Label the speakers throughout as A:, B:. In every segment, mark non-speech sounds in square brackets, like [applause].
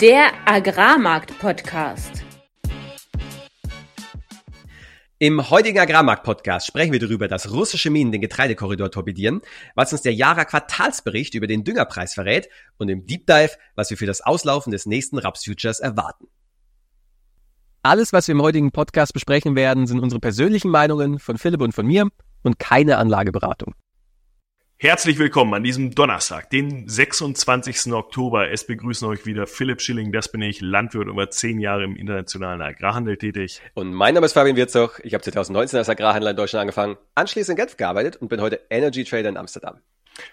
A: Der Agrarmarkt-Podcast.
B: Im heutigen Agrarmarkt-Podcast sprechen wir darüber, dass russische Minen den Getreidekorridor torpedieren, was uns der Jahre Quartalsbericht über den Düngerpreis verrät und im Deep Dive, was wir für das Auslaufen des nächsten Raps-Futures erwarten. Alles, was wir im heutigen Podcast besprechen werden, sind unsere persönlichen Meinungen von Philipp und von mir und keine Anlageberatung.
C: Herzlich willkommen an diesem Donnerstag, den 26. Oktober. Es begrüßen euch wieder Philipp Schilling, das bin ich, Landwirt über zehn Jahre im internationalen Agrarhandel tätig.
B: Und mein Name ist Fabian Wirzog. Ich habe 2019 als Agrarhändler in Deutschland angefangen, anschließend in Genf gearbeitet und bin heute Energy Trader in Amsterdam.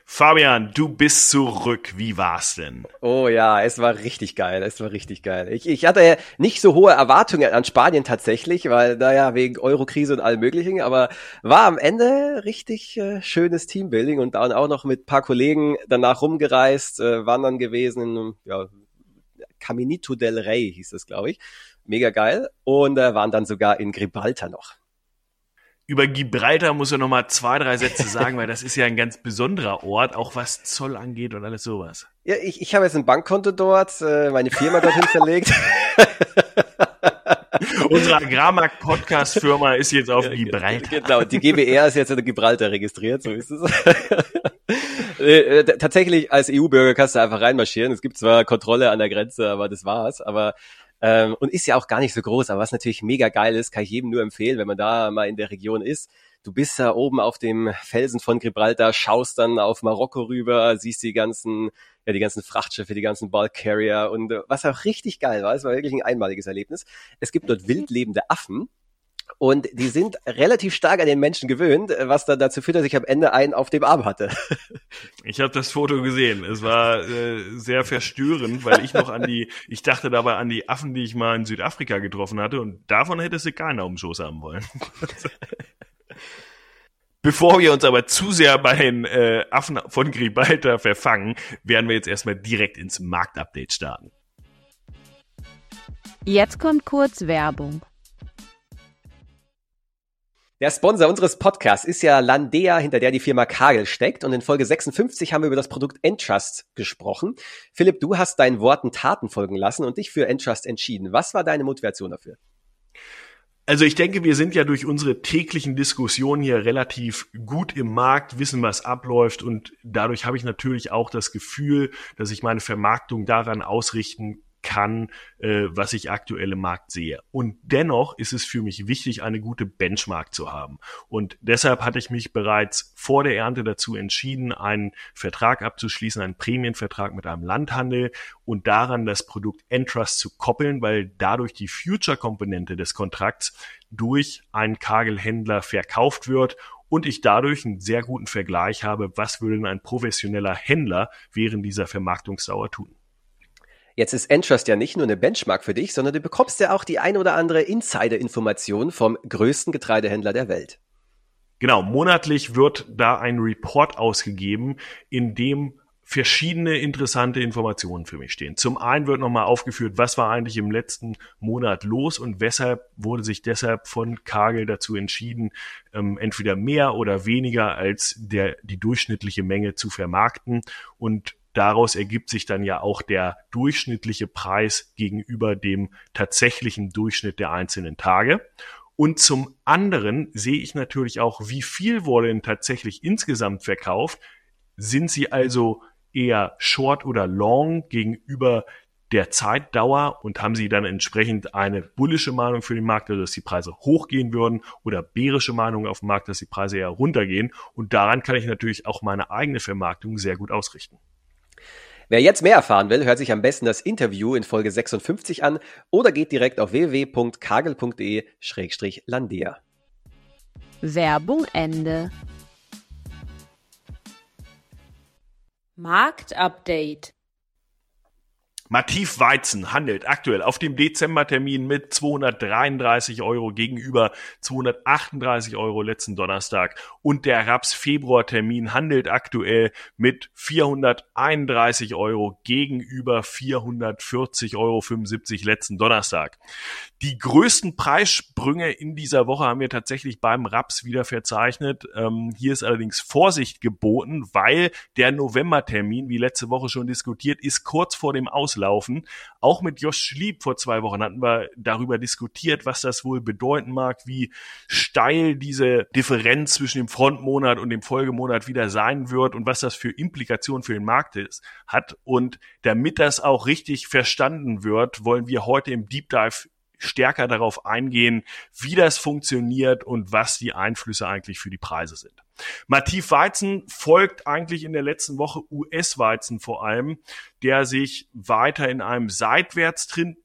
C: Fabian, du bist zurück. Wie war's denn?
B: Oh ja, es war richtig geil. Es war richtig geil. Ich, ich hatte nicht so hohe Erwartungen an Spanien tatsächlich, weil naja, wegen Eurokrise und allem möglichen, aber war am Ende richtig äh, schönes Teambuilding und dann auch noch mit paar Kollegen danach rumgereist, äh, wandern gewesen in ja, Caminito del Rey hieß es, glaube ich. Mega geil. Und äh, waren dann sogar in Gibraltar noch
C: über Gibraltar muss er noch mal zwei, drei Sätze sagen, weil das ist ja ein ganz besonderer Ort, auch was Zoll angeht und alles sowas.
B: Ja, ich, ich habe jetzt ein Bankkonto dort, äh, meine Firma dorthin [laughs] verlegt.
C: Unsere Agrarmarkt-Podcast-Firma ist jetzt auf Gibraltar.
B: Genau, die GBR ist jetzt in Gibraltar registriert, so ist es. [laughs] Äh, tatsächlich als EU-Bürger kannst du einfach reinmarschieren. Es gibt zwar Kontrolle an der Grenze, aber das war's. Aber ähm, und ist ja auch gar nicht so groß, aber was natürlich mega geil ist, kann ich jedem nur empfehlen, wenn man da mal in der Region ist. Du bist da oben auf dem Felsen von Gibraltar, schaust dann auf Marokko rüber, siehst die ganzen, ja, die ganzen Frachtschiffe, die ganzen Bulk Carrier und äh, was auch richtig geil war, es war wirklich ein einmaliges Erlebnis. Es gibt dort wildlebende Affen, und die sind relativ stark an den Menschen gewöhnt, was dann dazu führt, dass ich am Ende einen auf dem Arm hatte. [laughs]
C: Ich habe das Foto gesehen. Es war äh, sehr verstörend, weil ich noch an die, ich dachte dabei an die Affen, die ich mal in Südafrika getroffen hatte und davon hätte sie keiner um den Schoß haben wollen. [laughs] Bevor wir uns aber zu sehr bei den äh, Affen von Gibraltar verfangen, werden wir jetzt erstmal direkt ins Marktupdate starten.
A: Jetzt kommt kurz Werbung.
B: Der Sponsor unseres Podcasts ist ja Landea, hinter der die Firma Kagel steckt. Und in Folge 56 haben wir über das Produkt Entrust gesprochen. Philipp, du hast deinen Worten Taten folgen lassen und dich für Entrust entschieden. Was war deine Motivation dafür?
C: Also ich denke, wir sind ja durch unsere täglichen Diskussionen hier relativ gut im Markt, wissen, was abläuft und dadurch habe ich natürlich auch das Gefühl, dass ich meine Vermarktung daran ausrichten kann, äh, was ich aktuell im Markt sehe. Und dennoch ist es für mich wichtig, eine gute Benchmark zu haben. Und deshalb hatte ich mich bereits vor der Ernte dazu entschieden, einen Vertrag abzuschließen, einen Prämienvertrag mit einem Landhandel und daran das Produkt Entrust zu koppeln, weil dadurch die Future-Komponente des Kontrakts durch einen Kagelhändler verkauft wird und ich dadurch einen sehr guten Vergleich habe, was würde denn ein professioneller Händler während dieser Vermarktungsdauer tun.
B: Jetzt ist Entrust ja nicht nur eine Benchmark für dich, sondern du bekommst ja auch die ein oder andere Insider-Information vom größten Getreidehändler der Welt.
C: Genau, monatlich wird da ein Report ausgegeben, in dem verschiedene interessante Informationen für mich stehen. Zum einen wird nochmal aufgeführt, was war eigentlich im letzten Monat los und weshalb wurde sich deshalb von Kagel dazu entschieden, ähm, entweder mehr oder weniger als der, die durchschnittliche Menge zu vermarkten. Und daraus ergibt sich dann ja auch der durchschnittliche Preis gegenüber dem tatsächlichen Durchschnitt der einzelnen Tage. Und zum anderen sehe ich natürlich auch, wie viel wurde denn tatsächlich insgesamt verkauft. Sind sie also eher short oder long gegenüber der Zeitdauer und haben sie dann entsprechend eine bullische Meinung für den Markt, also dass die Preise hochgehen würden oder bärische Meinung auf dem Markt, dass die Preise eher runtergehen. Und daran kann ich natürlich auch meine eigene Vermarktung sehr gut ausrichten.
B: Wer jetzt mehr erfahren will, hört sich am besten das Interview in Folge 56 an oder geht direkt auf www.kagel.de-landea.
A: Werbung Ende. Marktupdate.
C: Mativ Weizen handelt aktuell auf dem Dezembertermin mit 233 Euro gegenüber 238 Euro letzten Donnerstag und der Raps Februartermin handelt aktuell mit 431 Euro gegenüber 440 Euro 75 letzten Donnerstag. Die größten Preissprünge in dieser Woche haben wir tatsächlich beim Raps wieder verzeichnet. Ähm, hier ist allerdings Vorsicht geboten, weil der Novembertermin, wie letzte Woche schon diskutiert, ist kurz vor dem Aus auslaufen. Auch mit Josh Schlieb vor zwei Wochen hatten wir darüber diskutiert, was das wohl bedeuten mag, wie steil diese Differenz zwischen dem Frontmonat und dem Folgemonat wieder sein wird und was das für Implikationen für den Markt ist, hat. Und damit das auch richtig verstanden wird, wollen wir heute im Deep Dive stärker darauf eingehen, wie das funktioniert und was die Einflüsse eigentlich für die Preise sind. Mativ Weizen folgt eigentlich in der letzten Woche US-Weizen vor allem, der sich weiter in einem Seitwärtstrend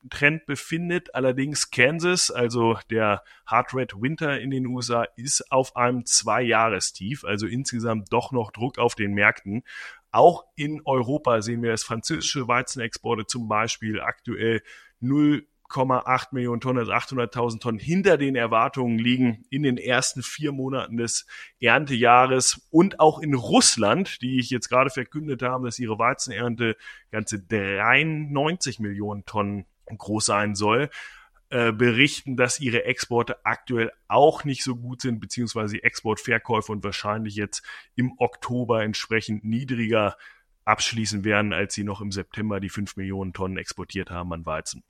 C: befindet. Allerdings Kansas, also der Hard Red Winter in den USA, ist auf einem Zwei-Jahrestief, also insgesamt doch noch Druck auf den Märkten. Auch in Europa sehen wir das französische Weizenexporte zum Beispiel aktuell 0 8,8 Millionen Tonnen, also 800.000 Tonnen hinter den Erwartungen liegen in den ersten vier Monaten des Erntejahres und auch in Russland, die ich jetzt gerade verkündet habe, dass ihre Weizenernte ganze 93 Millionen Tonnen groß sein soll, äh, berichten, dass ihre Exporte aktuell auch nicht so gut sind, beziehungsweise Exportverkäufe und wahrscheinlich jetzt im Oktober entsprechend niedriger abschließen werden, als sie noch im September die 5 Millionen Tonnen exportiert haben an Weizen.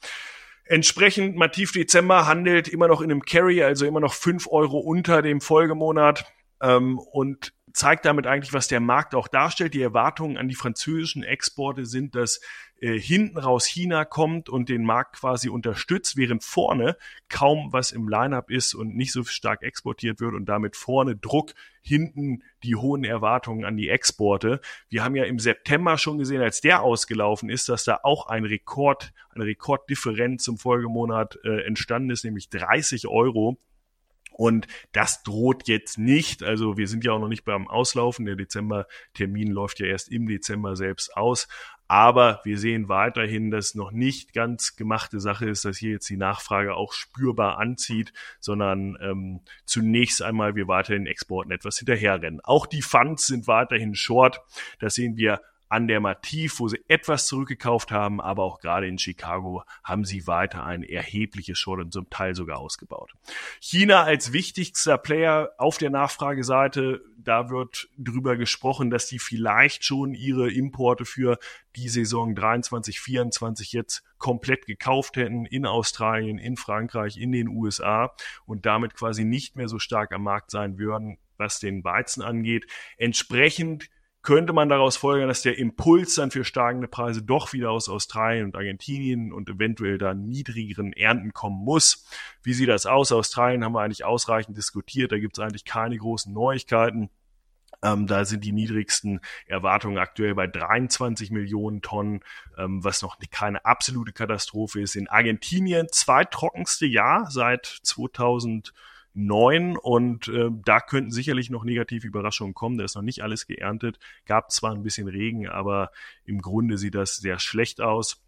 C: Entsprechend Mativ Dezember handelt immer noch in einem Carry, also immer noch fünf Euro unter dem Folgemonat. Ähm, und zeigt damit eigentlich, was der Markt auch darstellt. Die Erwartungen an die französischen Exporte sind, dass äh, hinten raus China kommt und den Markt quasi unterstützt, während vorne kaum was im Lineup ist und nicht so stark exportiert wird und damit vorne Druck, hinten die hohen Erwartungen an die Exporte. Wir haben ja im September schon gesehen, als der ausgelaufen ist, dass da auch ein Rekord, eine Rekorddifferenz zum Folgemonat äh, entstanden ist, nämlich 30 Euro. Und das droht jetzt nicht. Also wir sind ja auch noch nicht beim Auslaufen. Der Dezember-Termin läuft ja erst im Dezember selbst aus. Aber wir sehen weiterhin, dass noch nicht ganz gemachte Sache ist, dass hier jetzt die Nachfrage auch spürbar anzieht, sondern ähm, zunächst einmal wir weiterhin Exporten etwas hinterherrennen. Auch die Funds sind weiterhin short. Das sehen wir an der Mativ, wo sie etwas zurückgekauft haben, aber auch gerade in Chicago haben sie weiter ein erhebliches Short und zum Teil sogar ausgebaut. China als wichtigster Player auf der Nachfrageseite, da wird drüber gesprochen, dass die vielleicht schon ihre Importe für die Saison 23, 24 jetzt komplett gekauft hätten in Australien, in Frankreich, in den USA und damit quasi nicht mehr so stark am Markt sein würden, was den Weizen angeht. Entsprechend könnte man daraus folgern, dass der Impuls dann für steigende Preise doch wieder aus Australien und Argentinien und eventuell dann niedrigeren Ernten kommen muss. Wie sieht das aus? Australien haben wir eigentlich ausreichend diskutiert. Da gibt es eigentlich keine großen Neuigkeiten. Ähm, da sind die niedrigsten Erwartungen aktuell bei 23 Millionen Tonnen, ähm, was noch keine absolute Katastrophe ist. In Argentinien zweittrockenste Jahr seit 2000 neun und äh, da könnten sicherlich noch negative Überraschungen kommen. Da ist noch nicht alles geerntet. Gab zwar ein bisschen Regen, aber im Grunde sieht das sehr schlecht aus.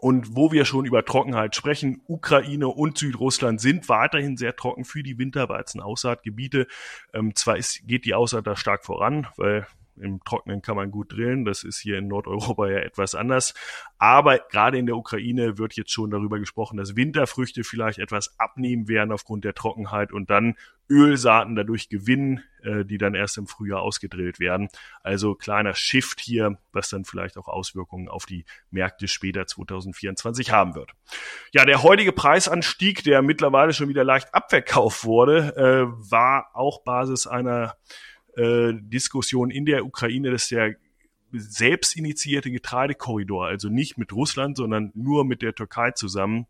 C: Und wo wir schon über Trockenheit sprechen, Ukraine und Südrussland sind weiterhin sehr trocken für die Winterweizen-Aussaatgebiete. Ähm, zwar ist, geht die Aussaat da stark voran, weil im Trocknen kann man gut drillen. Das ist hier in Nordeuropa ja etwas anders. Aber gerade in der Ukraine wird jetzt schon darüber gesprochen, dass Winterfrüchte vielleicht etwas abnehmen werden aufgrund der Trockenheit und dann Ölsaaten dadurch gewinnen, äh, die dann erst im Frühjahr ausgedrillt werden. Also kleiner Shift hier, was dann vielleicht auch Auswirkungen auf die Märkte später 2024 haben wird. Ja, der heutige Preisanstieg, der mittlerweile schon wieder leicht abverkauft wurde, äh, war auch Basis einer äh, Diskussion in der Ukraine, dass der selbst initiierte Getreidekorridor, also nicht mit Russland, sondern nur mit der Türkei zusammen,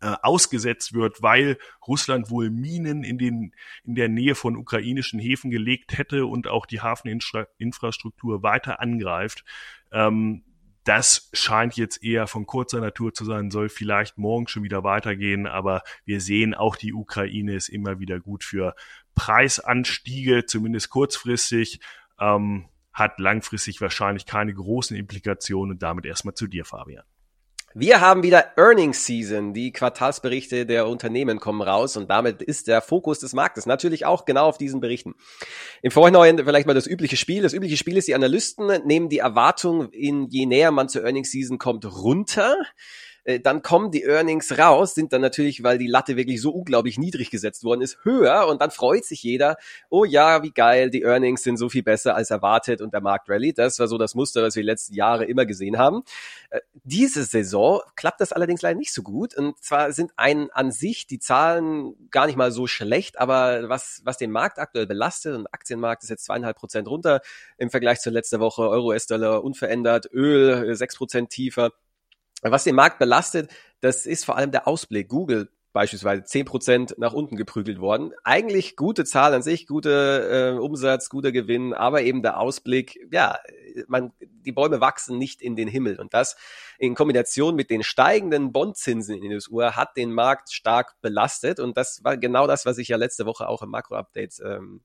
C: äh, ausgesetzt wird, weil Russland wohl Minen in, den, in der Nähe von ukrainischen Häfen gelegt hätte und auch die Hafeninfrastruktur weiter angreift. Ähm, das scheint jetzt eher von kurzer Natur zu sein, soll vielleicht morgen schon wieder weitergehen, aber wir sehen auch die Ukraine ist immer wieder gut für Preisanstiege, zumindest kurzfristig, ähm, hat langfristig wahrscheinlich keine großen Implikationen und damit erstmal zu dir, Fabian.
B: Wir haben wieder Earnings Season. Die Quartalsberichte der Unternehmen kommen raus und damit ist der Fokus des Marktes natürlich auch genau auf diesen Berichten. Im Vorhinein vielleicht mal das übliche Spiel. Das übliche Spiel ist, die Analysten nehmen die Erwartung in je näher man zur Earnings Season kommt runter. Äh, dann kommen die Earnings raus, sind dann natürlich, weil die Latte wirklich so unglaublich niedrig gesetzt worden ist, höher und dann freut sich jeder, oh ja, wie geil, die Earnings sind so viel besser als erwartet und der Markt rallyt. Das war so das Muster, was wir die letzten Jahre immer gesehen haben. Äh, diese Saison klappt das allerdings leider nicht so gut und zwar sind ein an sich die Zahlen gar nicht mal so schlecht, aber was, was den Markt aktuell belastet und Aktienmarkt ist jetzt zweieinhalb Prozent runter im Vergleich zur letzten Woche, Euro, US-Dollar unverändert, Öl sechs Prozent tiefer. Was den Markt belastet, das ist vor allem der Ausblick. Google beispielsweise zehn Prozent nach unten geprügelt worden. Eigentlich gute Zahl an sich, gute äh, Umsatz, guter Gewinn, aber eben der Ausblick, ja, man, die Bäume wachsen nicht in den Himmel. Und das in Kombination mit den steigenden Bondzinsen in den USA hat den Markt stark belastet. Und das war genau das, was ich ja letzte Woche auch im Makro-Update ähm,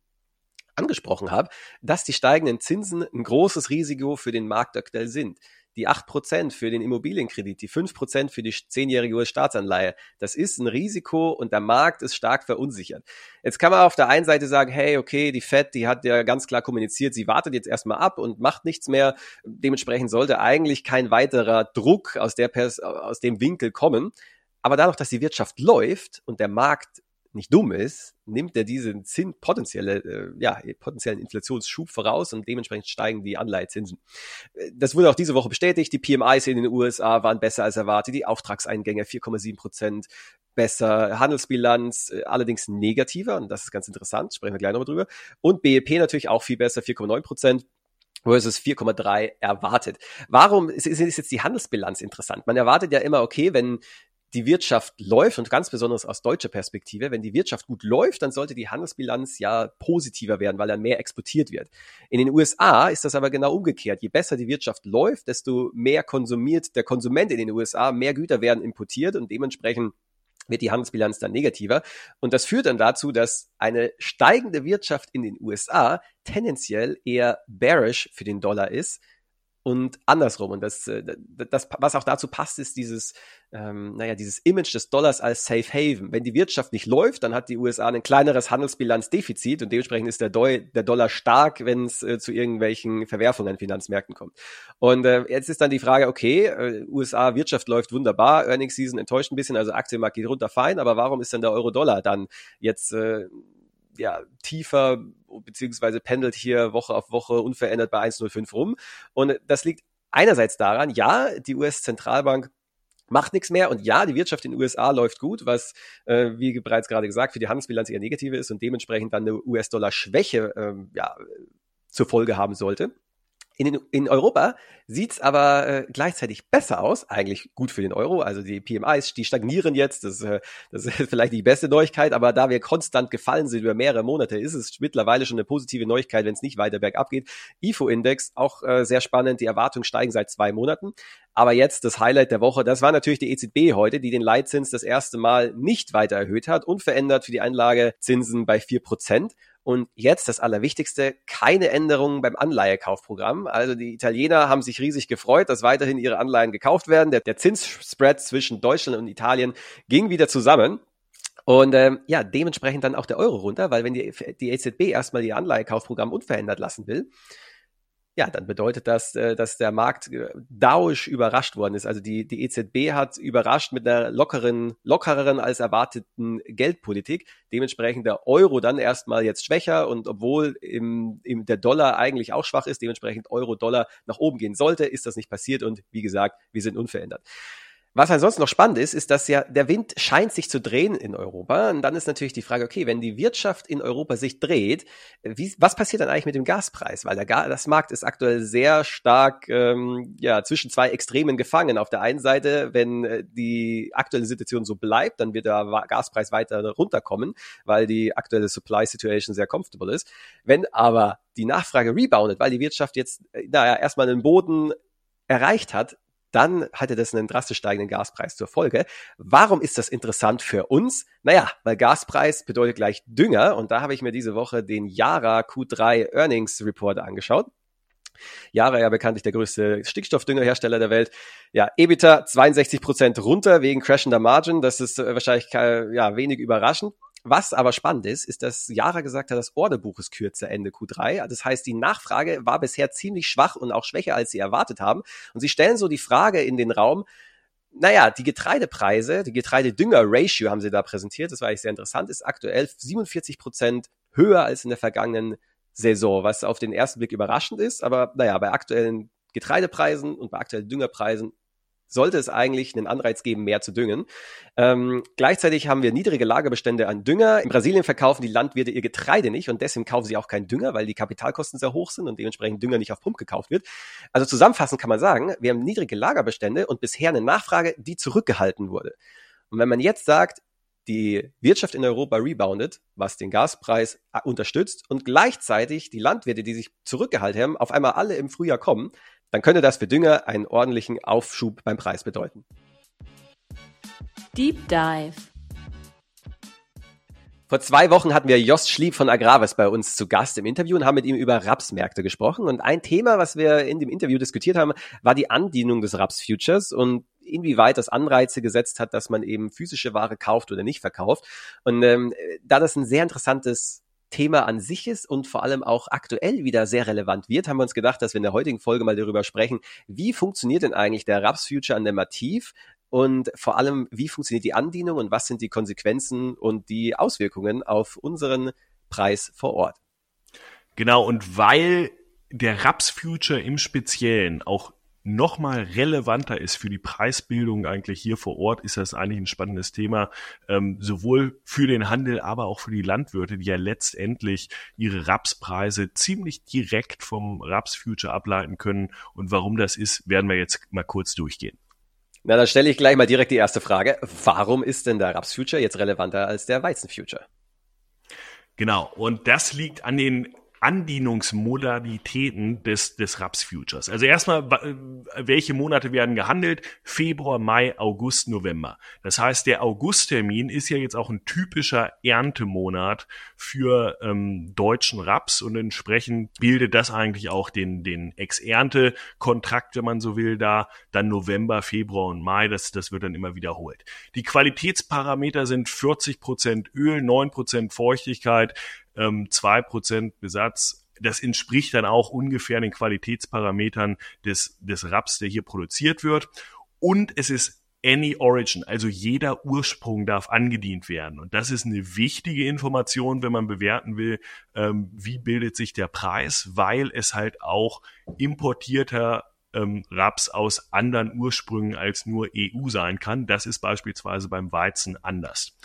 B: angesprochen habe, dass die steigenden Zinsen ein großes Risiko für den Markt aktuell sind die acht Prozent für den Immobilienkredit, die fünf Prozent für die zehnjährige US-Staatsanleihe, das ist ein Risiko und der Markt ist stark verunsichert. Jetzt kann man auf der einen Seite sagen, hey, okay, die Fed, die hat ja ganz klar kommuniziert, sie wartet jetzt erstmal ab und macht nichts mehr. Dementsprechend sollte eigentlich kein weiterer Druck aus, der Pers aus dem Winkel kommen. Aber dadurch, dass die Wirtschaft läuft und der Markt nicht dumm ist, nimmt er diesen Zins, potenzielle, äh, ja, potenziellen Inflationsschub voraus und dementsprechend steigen die Anleihezinsen. Äh, das wurde auch diese Woche bestätigt. Die PMIs in den USA waren besser als erwartet. Die Auftragseingänge 4,7 Prozent besser. Handelsbilanz äh, allerdings negativer und das ist ganz interessant. Sprechen wir gleich nochmal drüber. Und BEP natürlich auch viel besser, 4,9 Prozent versus 4,3 erwartet. Warum ist, ist jetzt die Handelsbilanz interessant? Man erwartet ja immer, okay, wenn die Wirtschaft läuft und ganz besonders aus deutscher Perspektive, wenn die Wirtschaft gut läuft, dann sollte die Handelsbilanz ja positiver werden, weil dann mehr exportiert wird. In den USA ist das aber genau umgekehrt. Je besser die Wirtschaft läuft, desto mehr konsumiert der Konsument in den USA, mehr Güter werden importiert und dementsprechend wird die Handelsbilanz dann negativer. Und das führt dann dazu, dass eine steigende Wirtschaft in den USA tendenziell eher bearish für den Dollar ist und andersrum. Und das, äh, das, was auch dazu passt, ist dieses, ähm, naja, dieses Image des Dollars als Safe Haven. Wenn die Wirtschaft nicht läuft, dann hat die USA ein kleineres Handelsbilanzdefizit und dementsprechend ist der, Deu der Dollar stark, wenn es äh, zu irgendwelchen Verwerfungen an Finanzmärkten kommt. Und äh, jetzt ist dann die Frage, okay, äh, USA Wirtschaft läuft wunderbar, Earnings Season enttäuscht ein bisschen, also Aktienmarkt geht runter, fein, aber warum ist denn der Euro-Dollar dann jetzt äh, ja, tiefer beziehungsweise pendelt hier Woche auf Woche unverändert bei 1,05 rum. Und das liegt einerseits daran, ja, die US-Zentralbank macht nichts mehr und ja, die Wirtschaft in den USA läuft gut, was, äh, wie bereits gerade gesagt, für die Handelsbilanz eher negative ist und dementsprechend dann eine US-Dollar-Schwäche ähm, ja, zur Folge haben sollte. In, in Europa sieht's aber äh, gleichzeitig besser aus, eigentlich gut für den Euro. Also die PMIs, die stagnieren jetzt, das, äh, das [laughs] ist vielleicht die beste Neuigkeit, aber da wir konstant gefallen sind über mehrere Monate, ist es mittlerweile schon eine positive Neuigkeit, wenn es nicht weiter bergab geht. IFO-Index, auch äh, sehr spannend, die Erwartungen steigen seit zwei Monaten. Aber jetzt das Highlight der Woche, das war natürlich die EZB heute, die den Leitzins das erste Mal nicht weiter erhöht hat, unverändert für die Anlagezinsen bei vier Prozent. Und jetzt das Allerwichtigste, keine Änderungen beim Anleihekaufprogramm. Also die Italiener haben sich riesig gefreut, dass weiterhin ihre Anleihen gekauft werden. Der, der Zinsspread zwischen Deutschland und Italien ging wieder zusammen. Und ähm, ja, dementsprechend dann auch der Euro runter, weil wenn die, die EZB erstmal ihr Anleihekaufprogramm unverändert lassen will, ja, dann bedeutet das, äh, dass der Markt äh, dauisch überrascht worden ist. Also die, die EZB hat überrascht mit einer lockeren, lockereren als erwarteten Geldpolitik. Dementsprechend der Euro dann erstmal jetzt schwächer und obwohl im, im der Dollar eigentlich auch schwach ist, dementsprechend Euro-Dollar nach oben gehen sollte, ist das nicht passiert und wie gesagt, wir sind unverändert. Was ansonsten noch spannend ist, ist, dass ja der Wind scheint sich zu drehen in Europa. Und dann ist natürlich die Frage, okay, wenn die Wirtschaft in Europa sich dreht, wie, was passiert dann eigentlich mit dem Gaspreis? Weil der Ga das Markt ist aktuell sehr stark ähm, ja, zwischen zwei Extremen gefangen. Auf der einen Seite, wenn äh, die aktuelle Situation so bleibt, dann wird der Gaspreis weiter runterkommen, weil die aktuelle Supply Situation sehr comfortable ist. Wenn aber die Nachfrage reboundet, weil die Wirtschaft jetzt, äh, naja, erstmal einen Boden erreicht hat, dann hatte das einen drastisch steigenden Gaspreis zur Folge. Warum ist das interessant für uns? Naja, weil Gaspreis bedeutet gleich Dünger und da habe ich mir diese Woche den Yara Q3 Earnings Report angeschaut. Yara ja bekanntlich der größte Stickstoffdüngerhersteller der Welt. Ja, EBITDA 62 Prozent runter wegen crashender Margin. Das ist äh, wahrscheinlich ja wenig überraschend. Was aber spannend ist, ist, dass Jara gesagt hat, das Orderbuch ist kürzer Ende Q3. Das heißt, die Nachfrage war bisher ziemlich schwach und auch schwächer, als sie erwartet haben. Und sie stellen so die Frage in den Raum, naja, die Getreidepreise, die Getreidedünger-Ratio haben sie da präsentiert, das war eigentlich sehr interessant, ist aktuell 47 Prozent höher als in der vergangenen Saison, was auf den ersten Blick überraschend ist, aber naja, bei aktuellen Getreidepreisen und bei aktuellen Düngerpreisen sollte es eigentlich einen Anreiz geben, mehr zu düngen. Ähm, gleichzeitig haben wir niedrige Lagerbestände an Dünger. In Brasilien verkaufen die Landwirte ihr Getreide nicht und deswegen kaufen sie auch keinen Dünger, weil die Kapitalkosten sehr hoch sind und dementsprechend Dünger nicht auf Pump gekauft wird. Also zusammenfassend kann man sagen, wir haben niedrige Lagerbestände und bisher eine Nachfrage, die zurückgehalten wurde. Und wenn man jetzt sagt, die Wirtschaft in Europa reboundet, was den Gaspreis äh, unterstützt und gleichzeitig die Landwirte, die sich zurückgehalten haben, auf einmal alle im Frühjahr kommen, dann könnte das für Dünger einen ordentlichen Aufschub beim Preis bedeuten.
A: Deep Dive.
B: Vor zwei Wochen hatten wir Jost Schlieb von Agravis bei uns zu Gast im Interview und haben mit ihm über Rapsmärkte gesprochen. Und ein Thema, was wir in dem Interview diskutiert haben, war die Andienung des Raps-Futures und inwieweit das Anreize gesetzt hat, dass man eben physische Ware kauft oder nicht verkauft. Und ähm, da das ein sehr interessantes Thema an sich ist und vor allem auch aktuell wieder sehr relevant wird, haben wir uns gedacht, dass wir in der heutigen Folge mal darüber sprechen, wie funktioniert denn eigentlich der Raps Future an der Mativ und vor allem, wie funktioniert die Andienung und was sind die Konsequenzen und die Auswirkungen auf unseren Preis vor Ort.
C: Genau, und weil der Raps Future im Speziellen auch nochmal relevanter ist für die Preisbildung eigentlich hier vor Ort, ist das eigentlich ein spannendes Thema, ähm, sowohl für den Handel, aber auch für die Landwirte, die ja letztendlich ihre Rapspreise ziemlich direkt vom Raps Future ableiten können. Und warum das ist, werden wir jetzt mal kurz durchgehen.
B: Na, dann stelle ich gleich mal direkt die erste Frage. Warum ist denn der Raps Future jetzt relevanter als der Weizen Future?
C: Genau, und das liegt an den Andienungsmodalitäten des, des Raps Futures. Also erstmal, welche Monate werden gehandelt? Februar, Mai, August, November. Das heißt, der Augusttermin ist ja jetzt auch ein typischer Erntemonat für ähm, deutschen Raps und entsprechend bildet das eigentlich auch den, den Ex-Ernte-Kontrakt, wenn man so will, da. Dann November, Februar und Mai, das, das wird dann immer wiederholt. Die Qualitätsparameter sind 40 Prozent Öl, 9 Prozent Feuchtigkeit, ähm, 2% Besatz. Das entspricht dann auch ungefähr den Qualitätsparametern des, des Raps, der hier produziert wird. Und es ist any origin, also jeder Ursprung darf angedient werden. Und das ist eine wichtige Information, wenn man bewerten will, ähm, wie bildet sich der Preis, weil es halt auch importierter ähm, Raps aus anderen Ursprüngen als nur EU sein kann. Das ist beispielsweise beim Weizen anders.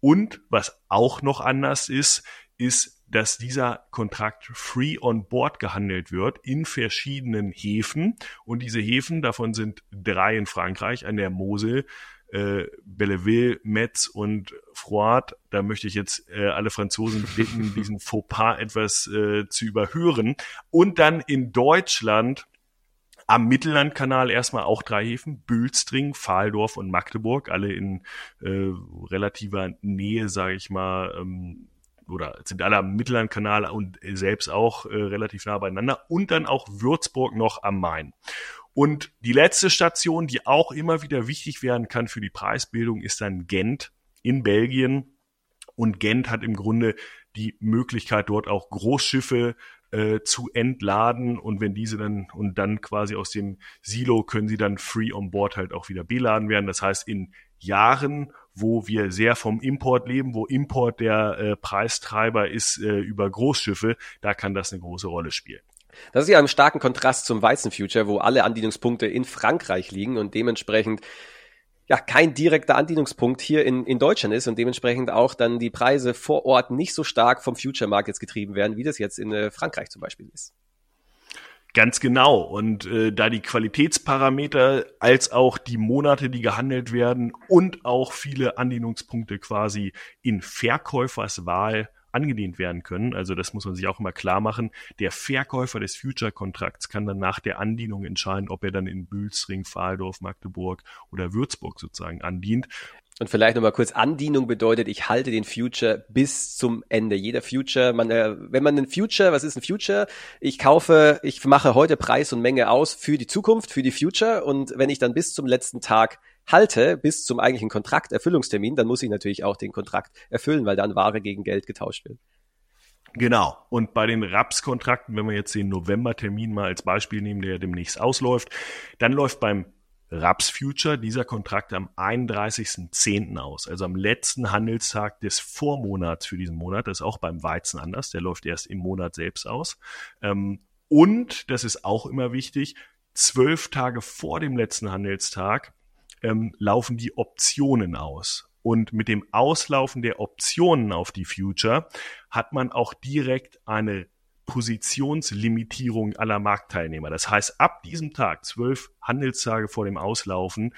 C: Und was auch noch anders ist, ist, dass dieser Kontrakt free on board gehandelt wird in verschiedenen Häfen. Und diese Häfen, davon sind drei in Frankreich, an der Mosel, äh, Belleville, Metz und Froid. Da möchte ich jetzt äh, alle Franzosen bitten, [laughs] diesen Fauxpas etwas äh, zu überhören. Und dann in Deutschland am Mittellandkanal erstmal auch drei Häfen, Bülstring, Pfahldorf und Magdeburg, alle in äh, relativer Nähe, sage ich mal, ähm, oder sind alle am Mittellandkanal und selbst auch äh, relativ nah beieinander und dann auch Würzburg noch am Main. Und die letzte Station, die auch immer wieder wichtig werden kann für die Preisbildung, ist dann Gent in Belgien. Und Gent hat im Grunde die Möglichkeit, dort auch Großschiffe äh, zu entladen und wenn diese dann und dann quasi aus dem Silo können sie dann free on board halt auch wieder beladen werden. Das heißt, in Jahren, wo wir sehr vom Import leben, wo Import der äh, Preistreiber ist äh, über Großschiffe, da kann das eine große Rolle spielen.
B: Das ist ja im starken Kontrast zum Weizenfuture, wo alle Andienungspunkte in Frankreich liegen und dementsprechend ja kein direkter Andienungspunkt hier in, in Deutschland ist und dementsprechend auch dann die Preise vor Ort nicht so stark vom Future-Markt jetzt getrieben werden, wie das jetzt in äh, Frankreich zum Beispiel ist.
C: Ganz genau. Und äh, da die Qualitätsparameter als auch die Monate, die gehandelt werden und auch viele Andienungspunkte quasi in Verkäuferswahl angedient werden können. Also das muss man sich auch immer klar machen. Der Verkäufer des Future-Kontrakts kann dann nach der Andienung entscheiden, ob er dann in Bülsring, Fahldorf, Magdeburg oder Würzburg sozusagen andient.
B: Und vielleicht nochmal kurz, Andienung bedeutet, ich halte den Future bis zum Ende. Jeder Future, man, äh, wenn man einen Future, was ist ein Future? Ich kaufe, ich mache heute Preis und Menge aus für die Zukunft, für die Future. Und wenn ich dann bis zum letzten Tag halte, bis zum eigentlichen Kontrakterfüllungstermin, dann muss ich natürlich auch den Kontrakt erfüllen, weil dann Ware gegen Geld getauscht wird.
C: Genau. Und bei den RAPS-Kontrakten, wenn wir jetzt den November-Termin mal als Beispiel nehmen, der demnächst ausläuft, dann läuft beim Raps-Future, dieser Kontrakt am 31.10. aus, also am letzten Handelstag des Vormonats für diesen Monat. Das ist auch beim Weizen anders, der läuft erst im Monat selbst aus. Ähm, und, das ist auch immer wichtig, zwölf Tage vor dem letzten Handelstag ähm, laufen die Optionen aus. Und mit dem Auslaufen der Optionen auf die Future hat man auch direkt eine Positionslimitierung aller Marktteilnehmer. Das heißt, ab diesem Tag, zwölf Handelstage vor dem Auslaufen,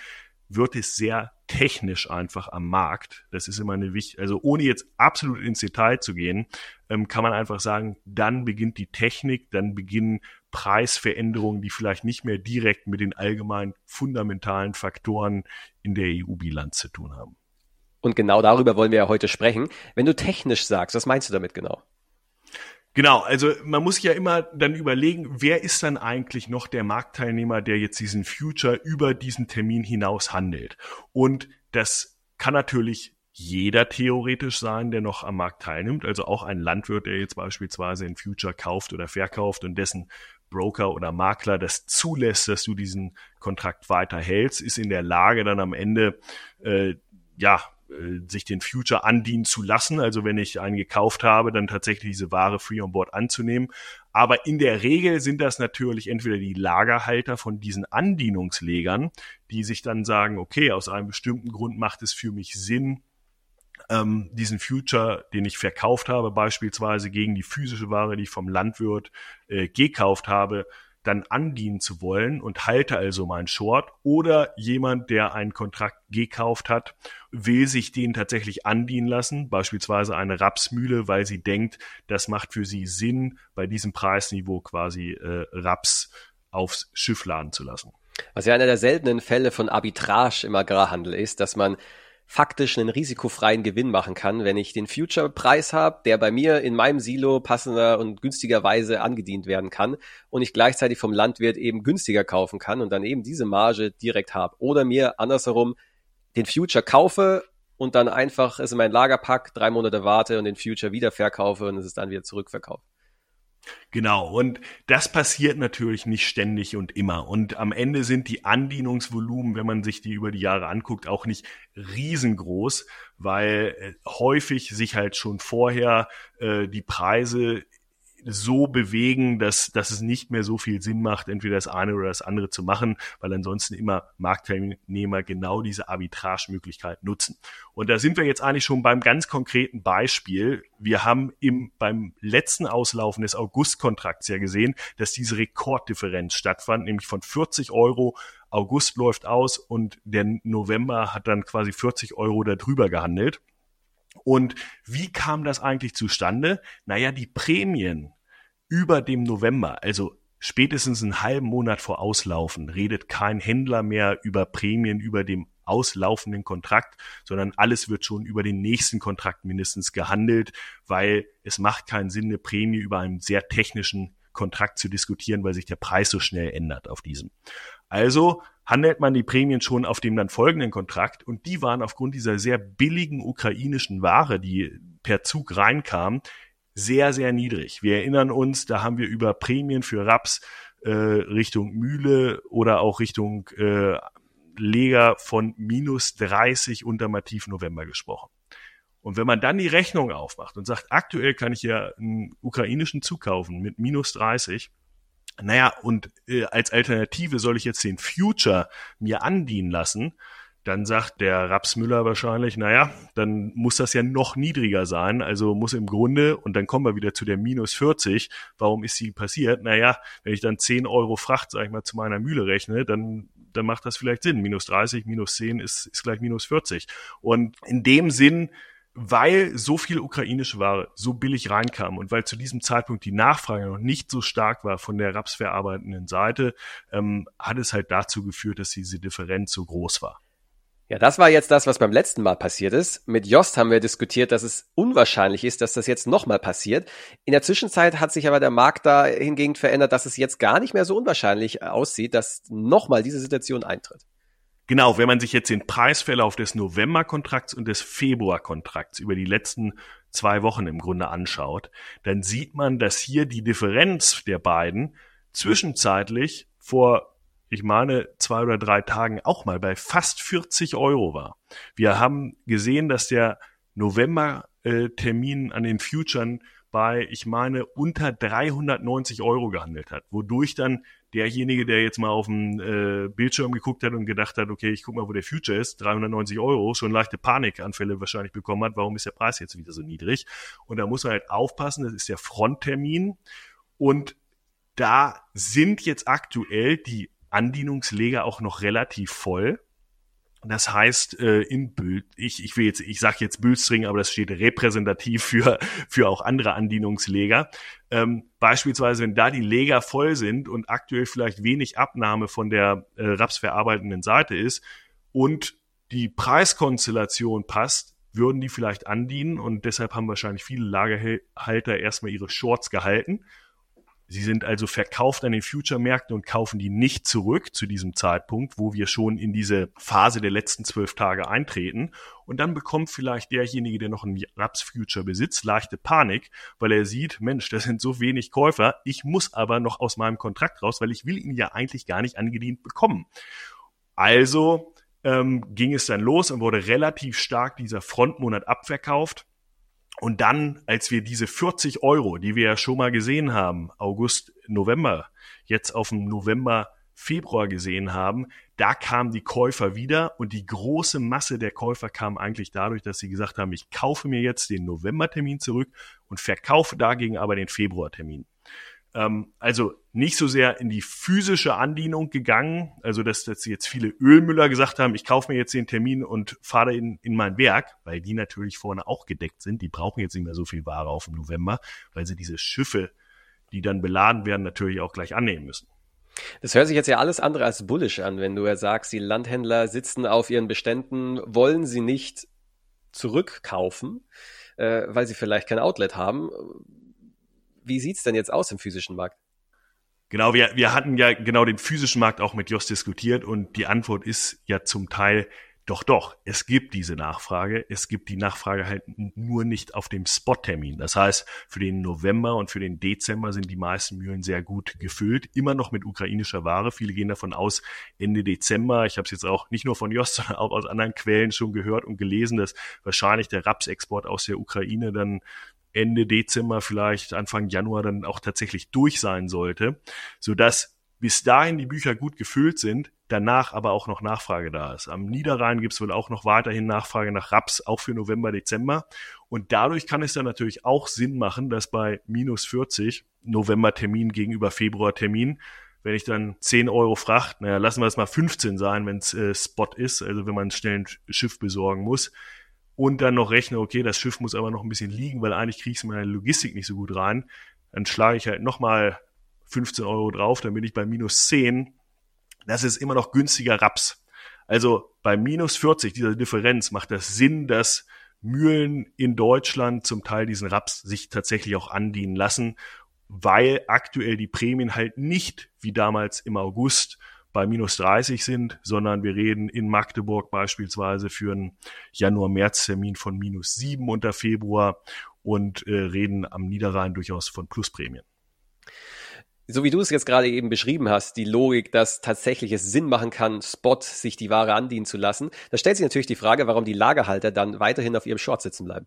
C: wird es sehr technisch einfach am Markt. Das ist immer eine wichtige, also ohne jetzt absolut ins Detail zu gehen, ähm, kann man einfach sagen, dann beginnt die Technik, dann beginnen Preisveränderungen, die vielleicht nicht mehr direkt mit den allgemeinen fundamentalen Faktoren in der EU-Bilanz zu tun haben.
B: Und genau darüber wollen wir ja heute sprechen. Wenn du technisch sagst, was meinst du damit genau?
C: Genau, also man muss ja immer dann überlegen, wer ist dann eigentlich noch der Marktteilnehmer, der jetzt diesen Future über diesen Termin hinaus handelt. Und das kann natürlich jeder theoretisch sein, der noch am Markt teilnimmt. Also auch ein Landwirt, der jetzt beispielsweise ein Future kauft oder verkauft und dessen Broker oder Makler das zulässt, dass du diesen Kontrakt weiterhältst, ist in der Lage dann am Ende äh, ja sich den Future andienen zu lassen. Also wenn ich einen gekauft habe, dann tatsächlich diese Ware free on board anzunehmen. Aber in der Regel sind das natürlich entweder die Lagerhalter von diesen Andienungslegern, die sich dann sagen, okay, aus einem bestimmten Grund macht es für mich Sinn, ähm, diesen Future, den ich verkauft habe, beispielsweise gegen die physische Ware, die ich vom Landwirt äh, gekauft habe, dann andienen zu wollen und halte also mein Short oder jemand, der einen Kontrakt gekauft hat, will sich den tatsächlich andienen lassen, beispielsweise eine Rapsmühle, weil sie denkt, das macht für sie Sinn, bei diesem Preisniveau quasi äh, Raps aufs Schiff laden zu lassen.
B: Was ja einer der seltenen Fälle von Arbitrage im Agrarhandel ist, dass man faktisch einen risikofreien Gewinn machen kann, wenn ich den Future-Preis habe, der bei mir in meinem Silo passender und günstigerweise angedient werden kann und ich gleichzeitig vom Landwirt eben günstiger kaufen kann und dann eben diese Marge direkt habe. Oder mir andersherum den Future kaufe und dann einfach es in mein Lager pack, drei Monate warte und den Future wieder verkaufe und es ist dann wieder zurückverkauft.
C: Genau, und das passiert natürlich nicht ständig und immer. Und am Ende sind die Andienungsvolumen, wenn man sich die über die Jahre anguckt, auch nicht riesengroß, weil äh, häufig sich halt schon vorher äh, die Preise so bewegen, dass, dass es nicht mehr so viel Sinn macht, entweder das eine oder das andere zu machen, weil ansonsten immer Marktteilnehmer genau diese Arbitragemöglichkeit nutzen. Und da sind wir jetzt eigentlich schon beim ganz konkreten Beispiel. Wir haben im, beim letzten Auslaufen des Augustkontrakts ja gesehen, dass diese Rekorddifferenz stattfand, nämlich von 40 Euro August läuft aus und der November hat dann quasi 40 Euro darüber gehandelt. Und wie kam das eigentlich zustande? Naja, die Prämien über dem November, also spätestens einen halben Monat vor Auslaufen, redet kein Händler mehr über Prämien über dem auslaufenden Kontrakt, sondern alles wird schon über den nächsten Kontrakt mindestens gehandelt, weil es macht keinen Sinn, eine Prämie über einen sehr technischen Kontrakt zu diskutieren, weil sich der Preis so schnell ändert auf diesem. Also handelt man die Prämien schon auf dem dann folgenden Kontrakt und die waren aufgrund dieser sehr billigen ukrainischen Ware, die per Zug reinkam, sehr, sehr niedrig. Wir erinnern uns, da haben wir über Prämien für Raps äh, Richtung Mühle oder auch Richtung äh, Leger von minus 30 unter Mativ November gesprochen. Und wenn man dann die Rechnung aufmacht und sagt, aktuell kann ich ja einen ukrainischen Zug kaufen mit minus 30, naja, und äh, als Alternative soll ich jetzt den Future mir andienen lassen, dann sagt der Rapsmüller wahrscheinlich, naja, dann muss das ja noch niedriger sein. Also muss im Grunde, und dann kommen wir wieder zu der minus 40. Warum ist sie passiert? Naja, wenn ich dann 10 Euro Fracht, sag ich mal, zu meiner Mühle rechne, dann, dann macht das vielleicht Sinn. Minus 30, minus 10 ist, ist gleich minus 40. Und in dem Sinn, weil so viel ukrainische Ware so billig reinkam und weil zu diesem Zeitpunkt die Nachfrage noch nicht so stark war von der rapsverarbeitenden Seite, ähm, hat es halt dazu geführt, dass diese Differenz so groß war.
B: Ja, das war jetzt das, was beim letzten Mal passiert ist. Mit Jost haben wir diskutiert, dass es unwahrscheinlich ist, dass das jetzt nochmal passiert. In der Zwischenzeit hat sich aber der Markt da hingegen verändert, dass es jetzt gar nicht mehr so unwahrscheinlich aussieht, dass nochmal diese Situation eintritt.
C: Genau, wenn man sich jetzt den Preisverlauf des November-Kontrakts und des Februar-Kontrakts über die letzten zwei Wochen im Grunde anschaut, dann sieht man, dass hier die Differenz der beiden zwischenzeitlich vor ich meine, zwei oder drei Tagen auch mal bei fast 40 Euro war. Wir haben gesehen, dass der November-Termin an den Futuren bei, ich meine, unter 390 Euro gehandelt hat, wodurch dann derjenige, der jetzt mal auf den äh, Bildschirm geguckt hat und gedacht hat, okay, ich guck mal, wo der Future ist, 390 Euro, schon leichte Panikanfälle wahrscheinlich bekommen hat, warum ist der Preis jetzt wieder so niedrig? Und da muss man halt aufpassen, das ist der Fronttermin und da sind jetzt aktuell die Andienungsleger auch noch relativ voll. Das heißt, äh, in Bild, ich, ich will jetzt, ich sage jetzt Bülstring, aber das steht repräsentativ für, für auch andere Andienungsleger. Ähm, beispielsweise, wenn da die Leger voll sind und aktuell vielleicht wenig Abnahme von der äh, rapsverarbeitenden Seite ist und die Preiskonstellation passt, würden die vielleicht andienen und deshalb haben wahrscheinlich viele Lagerhalter erstmal ihre Shorts gehalten Sie sind also verkauft an den Future-Märkten und kaufen die nicht zurück zu diesem Zeitpunkt, wo wir schon in diese Phase der letzten zwölf Tage eintreten. Und dann bekommt vielleicht derjenige, der noch einen Raps-Future besitzt, leichte Panik, weil er sieht, Mensch, da sind so wenig Käufer, ich muss aber noch aus meinem Kontrakt raus, weil ich will ihn ja eigentlich gar nicht angedient bekommen. Also ähm, ging es dann los und wurde relativ stark dieser Frontmonat abverkauft und dann, als wir diese 40 Euro, die wir ja schon mal gesehen haben, August, November, jetzt auf dem November, Februar gesehen haben, da kamen die Käufer wieder und die große Masse der Käufer kam eigentlich dadurch, dass sie gesagt haben, ich kaufe mir jetzt den Novembertermin zurück und verkaufe dagegen aber den Februartermin. Ähm, also nicht so sehr in die physische Andienung gegangen, also dass, dass jetzt viele Ölmüller gesagt haben, ich kaufe mir jetzt den Termin und fahre in, in mein Werk, weil die natürlich vorne auch gedeckt sind. Die brauchen jetzt nicht mehr so viel Ware auf dem November, weil sie diese Schiffe, die dann beladen werden, natürlich auch gleich annehmen müssen.
B: Das hört sich jetzt ja alles andere als bullish an, wenn du ja sagst, die Landhändler sitzen auf ihren Beständen, wollen sie nicht zurückkaufen, äh, weil sie vielleicht kein Outlet haben wie sieht's denn jetzt aus im physischen Markt?
C: Genau, wir, wir hatten ja genau den physischen Markt auch mit Jos diskutiert und die Antwort ist ja zum Teil doch, doch, es gibt diese Nachfrage. Es gibt die Nachfrage halt nur nicht auf dem Spot-Termin. Das heißt, für den November und für den Dezember sind die meisten Mühlen sehr gut gefüllt. Immer noch mit ukrainischer Ware. Viele gehen davon aus, Ende Dezember. Ich habe es jetzt auch nicht nur von Jost, [laughs] sondern auch aus anderen Quellen schon gehört und gelesen, dass wahrscheinlich der Rapsexport aus der Ukraine dann Ende Dezember, vielleicht Anfang Januar dann auch tatsächlich durch sein sollte, so dass bis dahin die Bücher gut gefüllt sind, danach aber auch noch Nachfrage da ist. Am Niederrhein gibt es wohl auch noch weiterhin Nachfrage nach Raps, auch für November, Dezember. Und dadurch kann es dann natürlich auch Sinn machen, dass bei minus 40 November-Termin gegenüber Februar-Termin, wenn ich dann 10 Euro Fracht, naja, lassen wir es mal 15 sein, wenn es äh, Spot ist, also wenn man schnell ein Schiff besorgen muss, und dann noch rechne, okay, das Schiff muss aber noch ein bisschen liegen, weil eigentlich kriege ich meine Logistik nicht so gut rein, dann schlage ich halt nochmal 15 Euro drauf, dann bin ich bei minus 10. Das ist immer noch günstiger Raps. Also bei minus 40, dieser Differenz, macht das Sinn, dass Mühlen in Deutschland zum Teil diesen Raps sich tatsächlich auch andienen lassen, weil aktuell die Prämien halt nicht wie damals im August bei minus 30 sind, sondern wir reden in Magdeburg beispielsweise für einen Januar-März-Termin von minus 7 unter Februar und äh, reden am Niederrhein durchaus von Plusprämien.
B: So wie du es jetzt gerade eben beschrieben hast, die Logik, dass tatsächlich es Sinn machen kann, Spot sich die Ware andienen zu lassen, da stellt sich natürlich die Frage, warum die Lagerhalter dann weiterhin auf ihrem Short sitzen bleiben.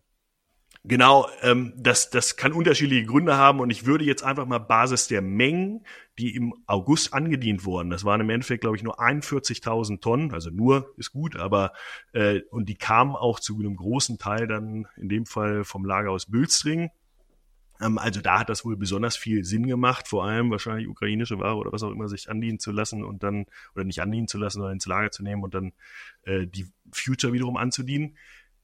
C: Genau, ähm, das, das kann unterschiedliche Gründe haben und ich würde jetzt einfach mal Basis der Mengen, die im August angedient wurden, das waren im Endeffekt, glaube ich, nur 41.000 Tonnen, also nur ist gut, aber äh, und die kamen auch zu einem großen Teil dann in dem Fall vom Lager aus Bülstring. Ähm, also da hat das wohl besonders viel Sinn gemacht, vor allem wahrscheinlich ukrainische Ware oder was auch immer sich andienen zu lassen und dann, oder nicht andienen zu lassen, sondern ins Lager zu nehmen und dann äh, die Future wiederum anzudienen.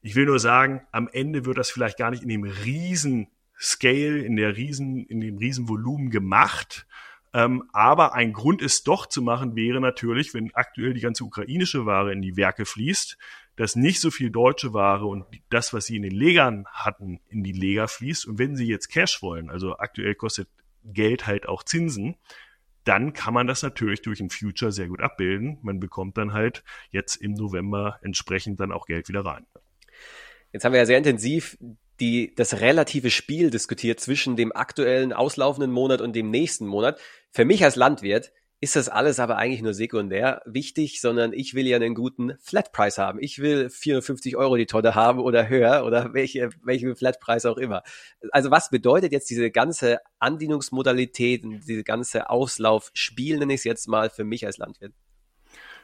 C: Ich will nur sagen, am Ende wird das vielleicht gar nicht in dem riesen Scale, in der riesen, in dem riesen Volumen gemacht. Ähm, aber ein Grund ist doch zu machen wäre natürlich, wenn aktuell die ganze ukrainische Ware in die Werke fließt, dass nicht so viel deutsche Ware und das, was sie in den Legern hatten, in die Leger fließt. Und wenn sie jetzt Cash wollen, also aktuell kostet Geld halt auch Zinsen, dann kann man das natürlich durch ein Future sehr gut abbilden. Man bekommt dann halt jetzt im November entsprechend dann auch Geld wieder rein.
B: Jetzt haben wir ja sehr intensiv die, das relative Spiel diskutiert zwischen dem aktuellen auslaufenden Monat und dem nächsten Monat. Für mich als Landwirt ist das alles aber eigentlich nur sekundär wichtig, sondern ich will ja einen guten Flatpreis haben. Ich will 450 Euro die Tonne haben oder höher oder welche, welche Flatpreis auch immer. Also was bedeutet jetzt diese ganze Andienungsmodalität und diese ganze Auslaufspiel, nenne ich es jetzt mal, für mich als Landwirt?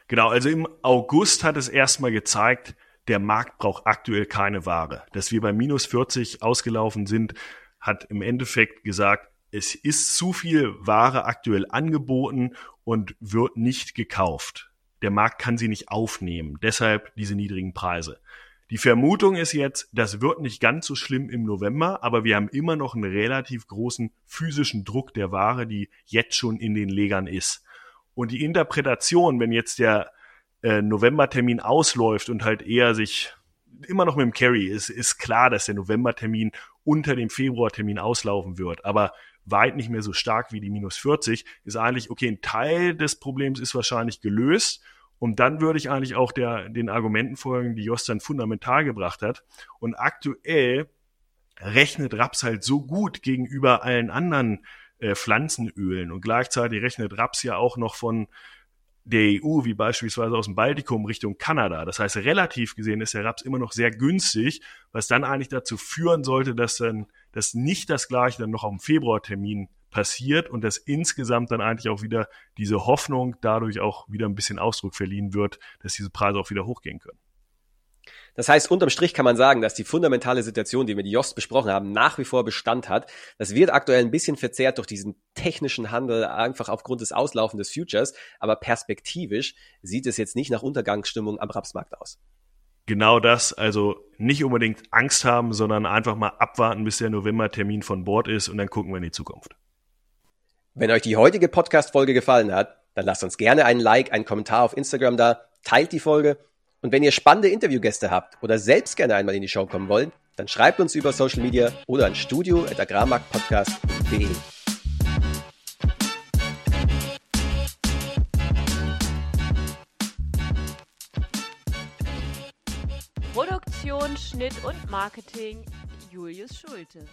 C: Genau, also im August hat es erstmal gezeigt, der Markt braucht aktuell keine Ware. Dass wir bei minus 40 ausgelaufen sind, hat im Endeffekt gesagt, es ist zu viel Ware aktuell angeboten und wird nicht gekauft. Der Markt kann sie nicht aufnehmen. Deshalb diese niedrigen Preise. Die Vermutung ist jetzt, das wird nicht ganz so schlimm im November, aber wir haben immer noch einen relativ großen physischen Druck der Ware, die jetzt schon in den Legern ist. Und die Interpretation, wenn jetzt der äh, Novembertermin ausläuft und halt eher sich immer noch mit dem Carry ist, ist klar, dass der Novembertermin unter dem Februartermin auslaufen wird. Aber weit nicht mehr so stark wie die minus 40, ist eigentlich, okay, ein Teil des Problems ist wahrscheinlich gelöst. Und dann würde ich eigentlich auch der, den Argumenten folgen, die Jost dann fundamental gebracht hat. Und aktuell rechnet Raps halt so gut gegenüber allen anderen äh, Pflanzenölen. Und gleichzeitig rechnet Raps ja auch noch von der EU, wie beispielsweise aus dem Baltikum Richtung Kanada. Das heißt, relativ gesehen ist der Raps immer noch sehr günstig, was dann eigentlich dazu führen sollte, dass dann dass nicht das gleiche dann noch dem Februartermin passiert und dass insgesamt dann eigentlich auch wieder diese Hoffnung dadurch auch wieder ein bisschen Ausdruck verliehen wird, dass diese Preise auch wieder hochgehen können.
B: Das heißt, unterm Strich kann man sagen, dass die fundamentale Situation, die wir mit Jost besprochen haben, nach wie vor Bestand hat. Das wird aktuell ein bisschen verzerrt durch diesen technischen Handel, einfach aufgrund des Auslaufen des Futures. Aber perspektivisch sieht es jetzt nicht nach Untergangsstimmung am Rapsmarkt aus.
C: Genau das, also nicht unbedingt Angst haben, sondern einfach mal abwarten, bis der November-Termin von Bord ist und dann gucken wir in die Zukunft.
B: Wenn euch die heutige Podcast-Folge gefallen hat, dann lasst uns gerne einen Like, einen Kommentar auf Instagram da, teilt die Folge und wenn ihr spannende Interviewgäste habt oder selbst gerne einmal in die Show kommen wollt, dann schreibt uns über Social Media oder an studio.agrarmarktpodcast.de.
A: Produktion, Schnitt und Marketing Julius Schulte.